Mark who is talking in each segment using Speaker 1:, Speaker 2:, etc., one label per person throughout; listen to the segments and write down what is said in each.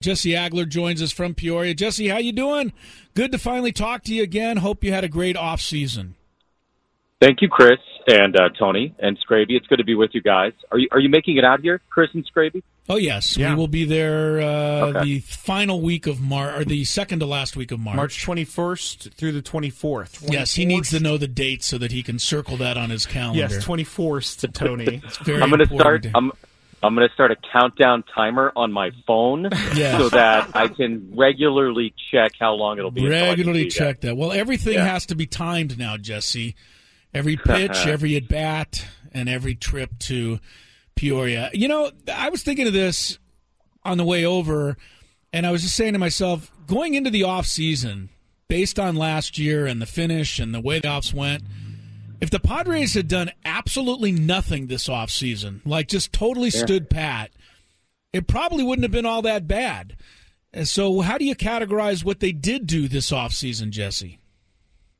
Speaker 1: Jesse Agler joins us from Peoria. Jesse, how you doing? Good to finally talk to you again. Hope you had a great off season.
Speaker 2: Thank you, Chris and uh, Tony and Scraby. It's good to be with you guys. Are you are you making it out here, Chris and Scraby?
Speaker 1: Oh yes, yeah. we will be there uh, okay. the final week of March or the second to last week of March,
Speaker 3: March twenty first through the twenty fourth.
Speaker 1: Yes, he needs to know the date so that he can circle that on his calendar.
Speaker 3: Yes, twenty fourth to Tony.
Speaker 1: it's very.
Speaker 2: I'm
Speaker 1: going to
Speaker 2: start. I'm, I'm going to start a countdown timer on my phone yeah. so that I can regularly check how long it'll be.
Speaker 1: Regularly check that. that. Well, everything yeah. has to be timed now, Jesse. Every pitch, every at bat, and every trip to Peoria. You know, I was thinking of this on the way over, and I was just saying to myself, going into the off season, based on last year and the finish and the way the offs went – if the Padres had done absolutely nothing this offseason, like just totally yeah. stood pat, it probably wouldn't have been all that bad. So, how do you categorize what they did do this offseason, Jesse?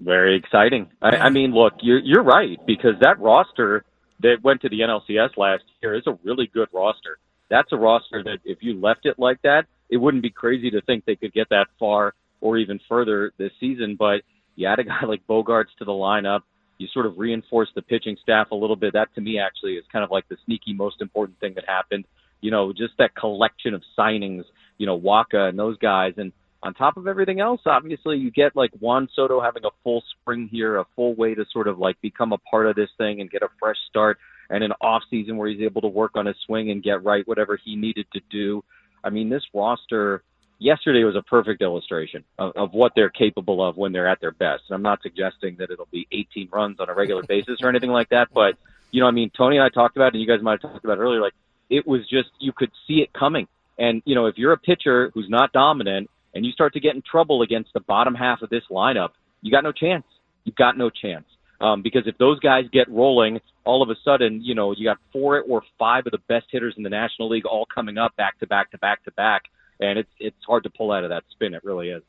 Speaker 2: Very exciting. I, I mean, look, you're, you're right because that roster that went to the NLCS last year is a really good roster. That's a roster that if you left it like that, it wouldn't be crazy to think they could get that far or even further this season. But you add a guy like Bogaerts to the lineup you sort of reinforce the pitching staff a little bit. That to me actually is kind of like the sneaky most important thing that happened. You know, just that collection of signings, you know, Wacha and those guys. And on top of everything else, obviously you get like Juan Soto having a full spring here, a full way to sort of like become a part of this thing and get a fresh start and an off season where he's able to work on his swing and get right whatever he needed to do. I mean, this roster yesterday was a perfect illustration of, of what they're capable of when they're at their best. And I'm not suggesting that it'll be 18 runs on a regular basis or anything like that, but you know, I mean, Tony and I talked about, it, and you guys might have talked about it earlier. Like it was just you could see it coming. And you know, if you're a pitcher who's not dominant and you start to get in trouble against the bottom half of this lineup, you got no chance. You've got no chance. Um, because if those guys get rolling, all of a sudden, you know, you got four or five of the best hitters in the National League all coming up back to back to back to back and it's it's hard to pull out of that spin. It really is.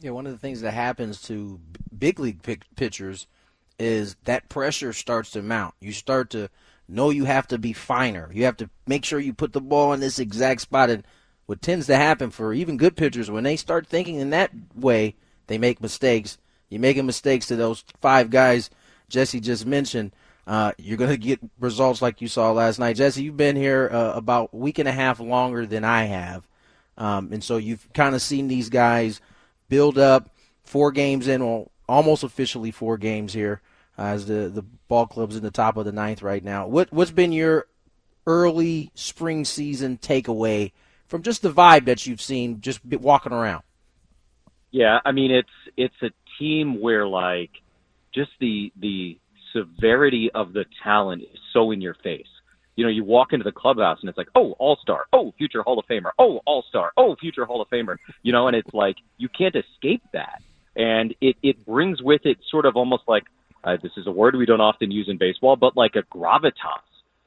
Speaker 4: Yeah, one of the things that happens to big league pitchers is that pressure starts to mount. You start to know you have to be finer. You have to make sure you put the ball in this exact spot. And what tends to happen for even good pitchers, when they start thinking in that way, they make mistakes. You're making mistakes to those five guys Jesse just mentioned. Uh, you're going to get results like you saw last night. Jesse, you've been here uh, about a week and a half longer than I have. Um, and so you've kind of seen these guys build up four games in, well, almost officially four games here uh, as the, the ball club's in the top of the ninth right now. What, what's been your early spring season takeaway from just the vibe that you've seen just walking around?
Speaker 2: Yeah, I mean it's it's a team where like just the the severity of the talent is so in your face you know, you walk into the clubhouse and it's like, oh, all star, oh, future Hall of Famer, oh, all star, oh, future Hall of Famer, you know, and it's like you can't escape that, and it it brings with it sort of almost like uh, this is a word we don't often use in baseball, but like a gravitas.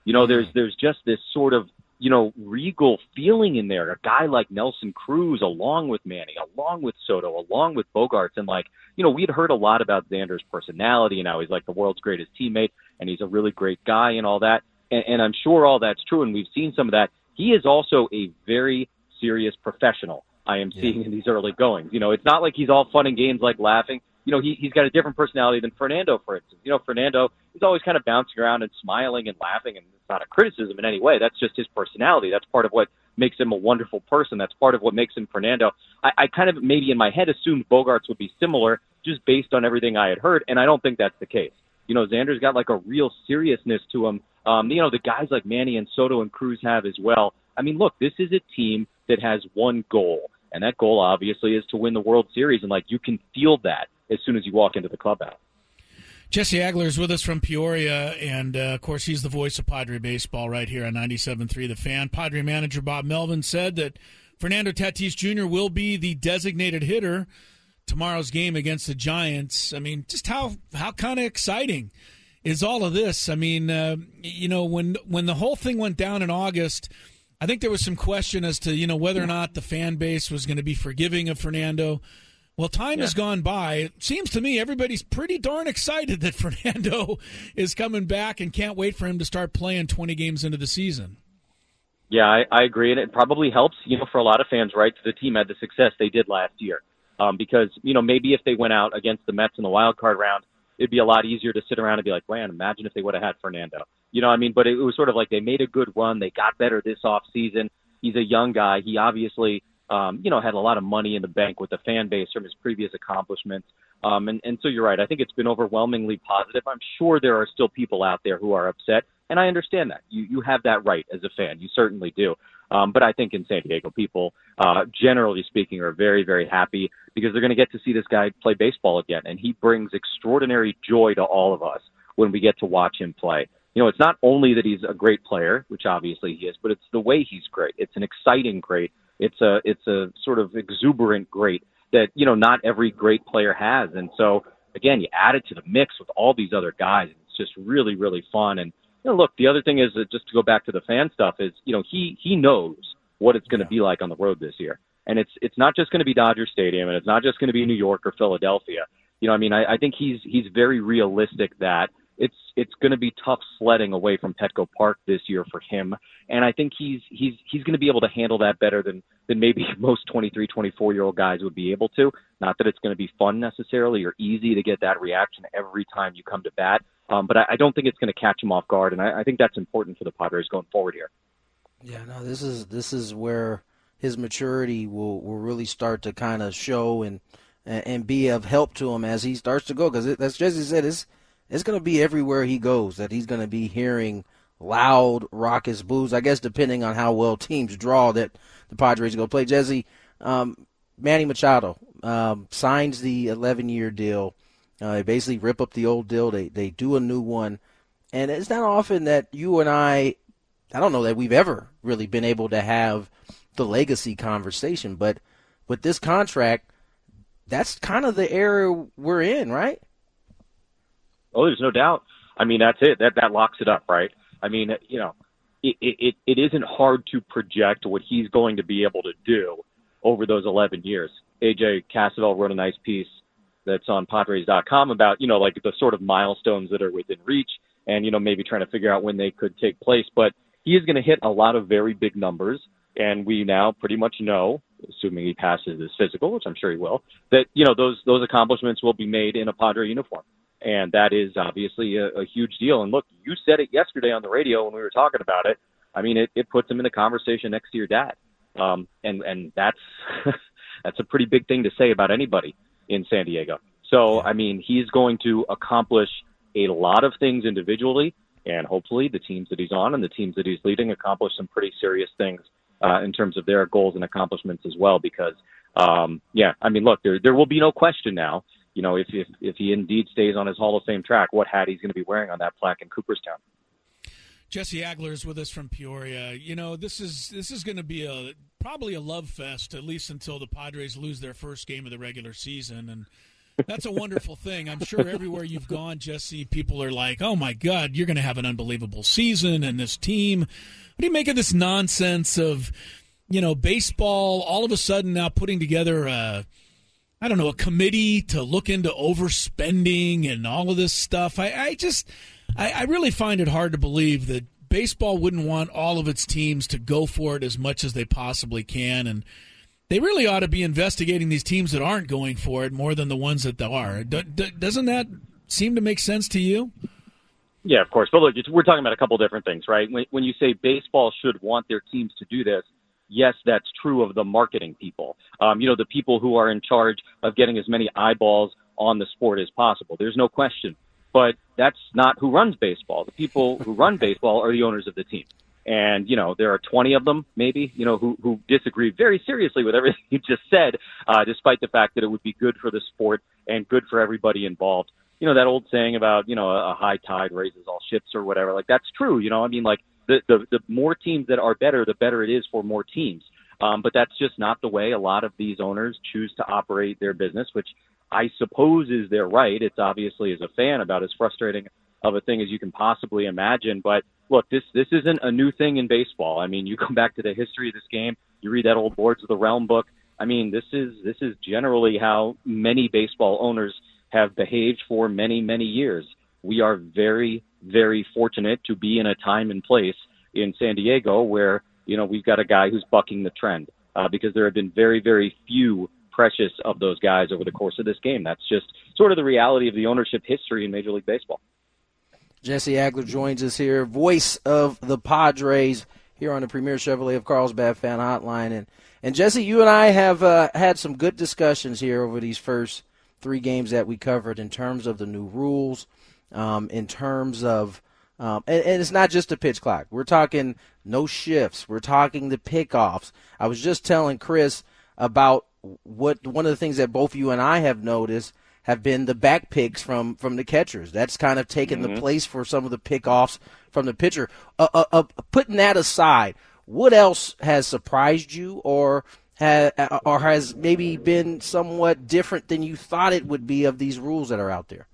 Speaker 2: You know, there's there's just this sort of you know regal feeling in there. A guy like Nelson Cruz, along with Manny, along with Soto, along with Bogaerts, and like you know we'd heard a lot about Xander's personality and how he's like the world's greatest teammate and he's a really great guy and all that and, and I'm sure all that's true, and we've seen some of that. He is also a very serious professional. I am seeing in these early goings. You know, it's not like he's all fun and games, like laughing. You know, he he's got a different personality than Fernando, for instance. You know, Fernando is always kind of bouncing around and smiling and laughing, and it's not a criticism in any way. That's just his personality. That's part of what makes him a wonderful person. That's part of what makes him Fernando. I, I kind of maybe in my head assumed Bogaerts would be similar just based on everything I had heard, and I don't think that's the case. You know, Xander's got like a real seriousness to him um, you know, the guys like Manny and Soto and Cruz have as well. I mean, look, this is a team that has one goal, and that goal obviously is to win the World Series, and like you can feel that as soon as you walk into the clubhouse.
Speaker 1: Jesse Agler is with us from Peoria, and uh, of course, he's the voice of Padre baseball right here on 97.3 The Fan. Padre manager Bob Melvin said that Fernando Tatis Jr. will be the designated hitter tomorrow's game against the Giants. I mean, just how how kind of exciting is all of this. I mean, uh, you know, when when the whole thing went down in August, I think there was some question as to you know whether or not the fan base was going to be forgiving of Fernando. Well, time yeah. has gone by. It seems to me everybody's pretty darn excited that Fernando is coming back and can't wait for him to start playing 20 games into the season.
Speaker 2: Yeah, I, I agree, and it probably helps, you know, for a lot of fans, right? The team had the success they did last year, um, because you know maybe if they went out against the Mets in the wild card round, it'd be a lot easier to sit around and be like, man, imagine if they would have had Fernando. You know what I mean? But it, was sort of like they made a good run. They got better this off season. He's a young guy. He obviously, um, you know, had a lot of money in the bank with the fan base from his previous accomplishments. Um, and, and so you're right. I think it's been overwhelmingly positive. I'm sure there are still people out there who are upset, and I understand that. You you have that right as a fan. You certainly do. Um, but I think in San Diego, people, uh, generally speaking, are very, very happy because they're going to get to see this guy play baseball again. And he brings extraordinary joy to all of us when we get to watch him play. You know, it's not only that he's a great player, which obviously he is, but it's the way he's great. It's an exciting great. It's a, it's a sort of exuberant great that, you know, not every great player has. And so, again, you add it to the mix with all these other guys. And it's just really, really fun. And, you know, look, the other thing is that just to go back to the fan stuff is, you know, he he knows what it's going to yeah. be like on the road this year, and it's it's not just going to be Dodger Stadium, and it's not just going to be New York or Philadelphia. You know, I mean, I, I think he's he's very realistic that it's it's going to be tough sledding away from Petco Park this year for him, and I think he's he's he's going to be able to handle that better than than maybe most 23, 24 year old guys would be able to. Not that it's going to be fun necessarily or easy to get that reaction every time you come to bat, um, but I, I don't think it's going to catch him off guard, and I, I think that's important for the Padres going forward here.
Speaker 4: Yeah, no, this is this is where his maturity will will really start to kind of show and and be of help to him as he starts to go. Because that's Jesse said, it's it's going to be everywhere he goes that he's going to be hearing loud, raucous boos. I guess depending on how well teams draw that the Padres go play. Jesse, um, Manny Machado um, signs the 11 year deal. Uh, they basically rip up the old deal. They they do a new one, and it's not often that you and I, I don't know that we've ever really been able to have the legacy conversation. But with this contract, that's kind of the era we're in, right?
Speaker 2: Oh, there's no doubt. I mean, that's it. That that locks it up, right? I mean, you know, it it, it isn't hard to project what he's going to be able to do over those 11 years. AJ Cassavell wrote a nice piece that's on Padres.com about you know like the sort of milestones that are within reach, and you know maybe trying to figure out when they could take place. But he is going to hit a lot of very big numbers, and we now pretty much know, assuming he passes his physical, which I'm sure he will, that you know those those accomplishments will be made in a Padre uniform, and that is obviously a, a huge deal. And look, you said it yesterday on the radio when we were talking about it. I mean, it, it puts him in the conversation next to your dad, um, and and that's that's a pretty big thing to say about anybody in San Diego. So, I mean, he's going to accomplish a lot of things individually, and hopefully the teams that he's on and the teams that he's leading accomplish some pretty serious things uh, in terms of their goals and accomplishments as well. Because, um, yeah, I mean, look, there there will be no question now. You know, if if if he indeed stays on his Hall of Fame track, what hat he's going to be wearing on that plaque in Cooperstown.
Speaker 1: Jesse Agler is with us from Peoria. You know, this is this is going to be a probably a love fest at least until the Padres lose their first game of the regular season, and that's a wonderful thing. I'm sure everywhere you've gone, Jesse, people are like, "Oh my God, you're going to have an unbelievable season!" And this team, what do you make of this nonsense of, you know, baseball all of a sudden now putting together a I don't know, a committee to look into overspending and all of this stuff. I, I just, I, I really find it hard to believe that baseball wouldn't want all of its teams to go for it as much as they possibly can. And they really ought to be investigating these teams that aren't going for it more than the ones that are. doesn't that seem to make sense to you?
Speaker 2: Yeah, of course. But look, we're talking about a couple different things, right? When, when you say baseball should want their teams to do this, yes, that's true of the marketing people. Um, you know, the people who are in charge of getting as many eyeballs on the sport as possible. There's no question but that's not who runs baseball. The people who run baseball are the owners of the team. And, you know, there are 20 of them, maybe, you know, who, who disagree very seriously with everything you just said, uh, despite the fact that it would be good for the sport and good for everybody involved. You know, that old saying about, you know, a, high tide raises all ships or whatever, like that's true. You know, I mean, like the, the, the more teams that are better, the better it is for more teams. Um, but that's just not the way a lot of these owners choose to operate their business, which I suppose is their right. It's obviously as a fan about as frustrating of a thing as you can possibly imagine. But look, this this isn't a new thing in baseball. I mean, you come back to the history of this game, you read that old Lords of the Realm book. I mean, this is this is generally how many baseball owners have behaved for many many years. We are very very fortunate to be in a time and place in San Diego where you know, we've got a guy who's bucking the trend uh, because there have been very, very few precious of those guys over the course of this game. That's just sort of the reality of the ownership history in Major League Baseball.
Speaker 4: Jesse Agler joins us here, voice of the Padres here on the Premier Chevrolet of Carlsbad Fan Hotline. And, and Jesse, you and I have uh, had some good discussions here over these first three games that we covered in terms of the new rules, um, in terms of, um, and, and, it's not just the pitch clock. We're talking no shifts. We're talking the pickoffs. I was just telling Chris about what one of the things that both you and I have noticed have been the back picks from from the catchers. That's kind of taken mm-hmm. the place for some of the pickoffs from the pitcher. Uh, uh, uh, putting that aside, what else has surprised you, or has, or has maybe been somewhat different than you thought it would be of these rules that are out there?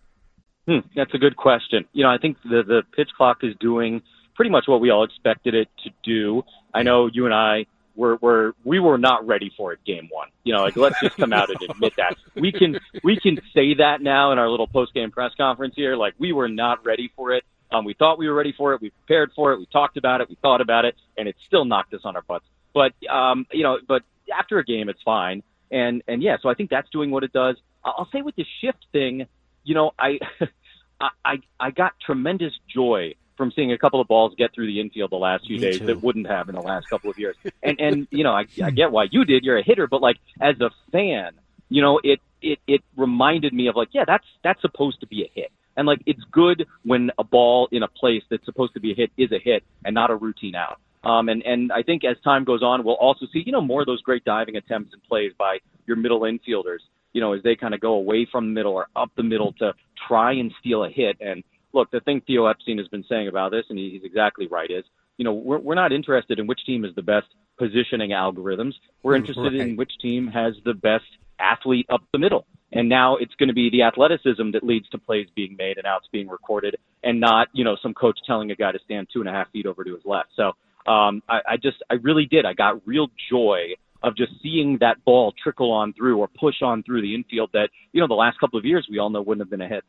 Speaker 2: Hmm, that's a good question. You know, I think the the pitch clock is doing pretty much what we all expected it to do. I know you and I were were we were not ready for it game one. You know, like let's just come out and admit that. We can we can say that now in our little post game press conference here. Like we were not ready for it. Um, we thought we were ready for it. We prepared for it. We talked about it. We thought about it, and it still knocked us on our butts. But um, you know, but after a game, it's fine. And and yeah, so I think that's doing what it does. I'll say with the shift thing, you know, I I I got tremendous joy from seeing a couple of balls get through the infield the last few
Speaker 4: Me
Speaker 2: days
Speaker 4: too.
Speaker 2: that wouldn't have in the last couple of years. And and you know, I, I get why you did. You're a hitter, but like as a fan, you know, it it it reminded me of like, yeah, that's that's supposed to be a hit. And like it's good when a ball in a place that's supposed to be a hit is a hit and not a routine out. Um, and, and I think as time goes on, we'll also see, you know, more of those great diving attempts and plays by your middle infielders, you know, as they kind of go away from the middle or up the middle to try and steal a hit. And look, the thing Theo Epstein has been saying about this, and he's exactly right, is, you know, we're, we're not interested in which team is the best positioning algorithms. We're interested
Speaker 4: Right.
Speaker 2: in which team has the best athlete up the middle. And now it's going to be the athleticism that leads to plays being made and outs being recorded, and not you know some coach telling a guy to stand two and a half feet over to his left. So um, I, I just I really did. I got real joy of just seeing that ball trickle on through or push on through the infield that you know the last couple of years we all know wouldn't have been a hit.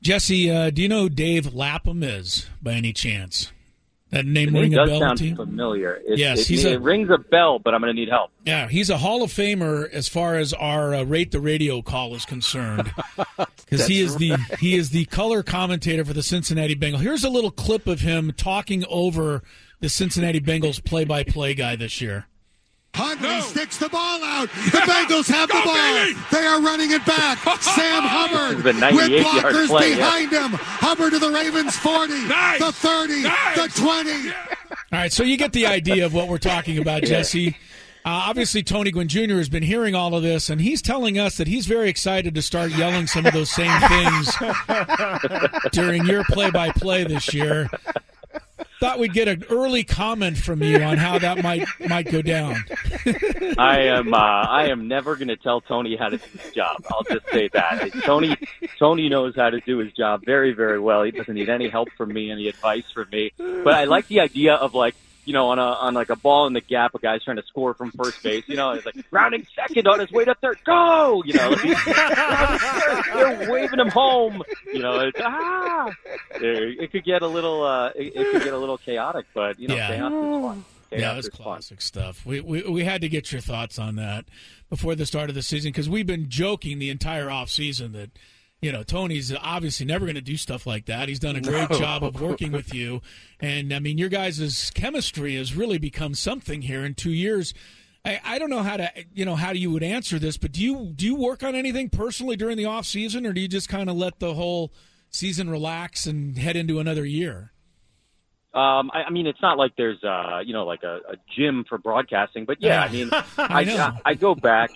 Speaker 1: Jesse, uh, do you know who Dave Lapham is by any chance? That name ring a bell
Speaker 2: sound
Speaker 1: to you?
Speaker 2: familiar. It,
Speaker 1: Yes,
Speaker 2: it,
Speaker 1: he's
Speaker 2: it
Speaker 1: a-
Speaker 2: rings a bell, but I'm going to need help.
Speaker 1: Yeah, he's a Hall of Famer as far as our uh, rate the radio call is concerned, because he is the he is the color commentator for the Cincinnati Bengals. Here's a little clip of him talking over the Cincinnati Bengals play-by-play guy this year.
Speaker 5: Huntley sticks the ball out. The Bengals have the ball. They are running it back. Sam Hubbard
Speaker 2: This is a
Speaker 5: with blockers
Speaker 2: play, yeah.
Speaker 5: behind him. Hubbard to the Ravens 40, the 30, the 20.
Speaker 1: All right, so you get the idea of what we're talking about, Jesse. Uh, obviously, Tony Gwynn Jr. has been hearing all of this, and he's telling us that he's very excited to start yelling some of those same things during your play-by-play this year. Thought we'd get an early comment from you on how that might might go down.
Speaker 2: I am uh, I am never going to tell Tony how to do his job. I'll just say that Tony Tony knows how to do his job very very well. He doesn't need any help from me, any advice from me. But I like the idea of like you know on a on like a ball in the gap, a guy's trying to score from first base. You know, it's like rounding second on his way to third, go. You know, they're waving him home. You know, it's, ah, it, could get a little uh, it, it could get a little chaotic, but you know,
Speaker 1: Yeah.
Speaker 2: chaos is fun. Chaos
Speaker 1: yeah, it was
Speaker 2: is fun.
Speaker 1: classic stuff. We, we we had to get your thoughts on that before the start of the season because we've been joking the entire off season that you know Tony's obviously never going to do stuff like that. He's done a great job of working with you, and I mean your guys' chemistry has really become something here in two years. I, I don't know how to you know how you would answer this, but do you do you work on anything personally during the off season, or do you just kind of let the whole season relax and head into another year?
Speaker 2: Um, I, I mean, it's not like there's, uh, you know, like a, a gym for broadcasting, but yeah, I mean,
Speaker 1: I
Speaker 2: I. I, I go back,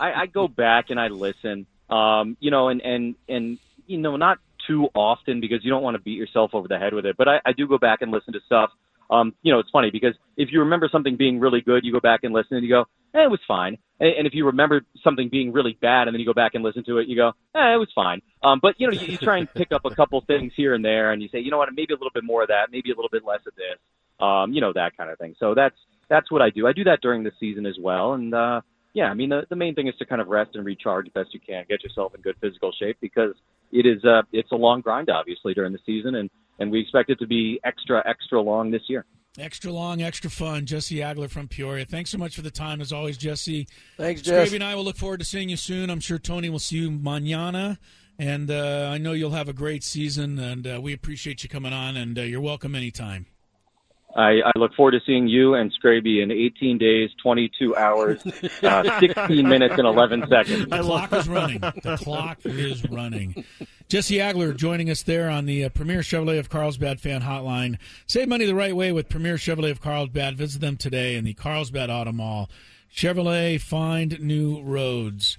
Speaker 2: I, I go back and I listen, um, you know, and, and, and, you know, not too often because you don't want to beat yourself over the head with it, but I, I do go back and listen to stuff. Um, you know, it's funny because if you remember something being really good, you go back and listen and you go, eh, it was fine. And, and if you remember something being really bad and then you go back and listen to it, you go, eh, it was fine. Um, but you know, you, you try and pick up a couple things here and there, and you say, you know what, maybe a little bit more of that, maybe a little bit less of this, um, you know, that kind of thing. So that's that's what I do. I do that during the season as well, and uh, yeah, I mean, the the main thing is to kind of rest and recharge as best you can, get yourself in good physical shape because it is uh, it's a long grind, obviously, during the season, and and we expect it to be extra extra long this year.
Speaker 1: Extra long, extra fun. Jesse Agler from Peoria. Thanks so much for the time, as always, Jesse.
Speaker 4: Thanks, Jesse.
Speaker 1: and I will look forward to seeing you soon. I'm sure Tony will see you manana. And uh, I know you'll have a great season, and uh, we appreciate you coming on, and uh, you're welcome anytime.
Speaker 2: I, I, look forward to seeing you and Scraby in 18 days, 22 hours, uh, 16 minutes, and 11 seconds.
Speaker 1: The clock is running. The clock is running. Jesse Agler joining us there on the uh, Premier Chevrolet of Carlsbad fan hotline. Save money the right way with Premier Chevrolet of Carlsbad. Visit them today in the Carlsbad Auto Mall. Chevrolet, find new roads.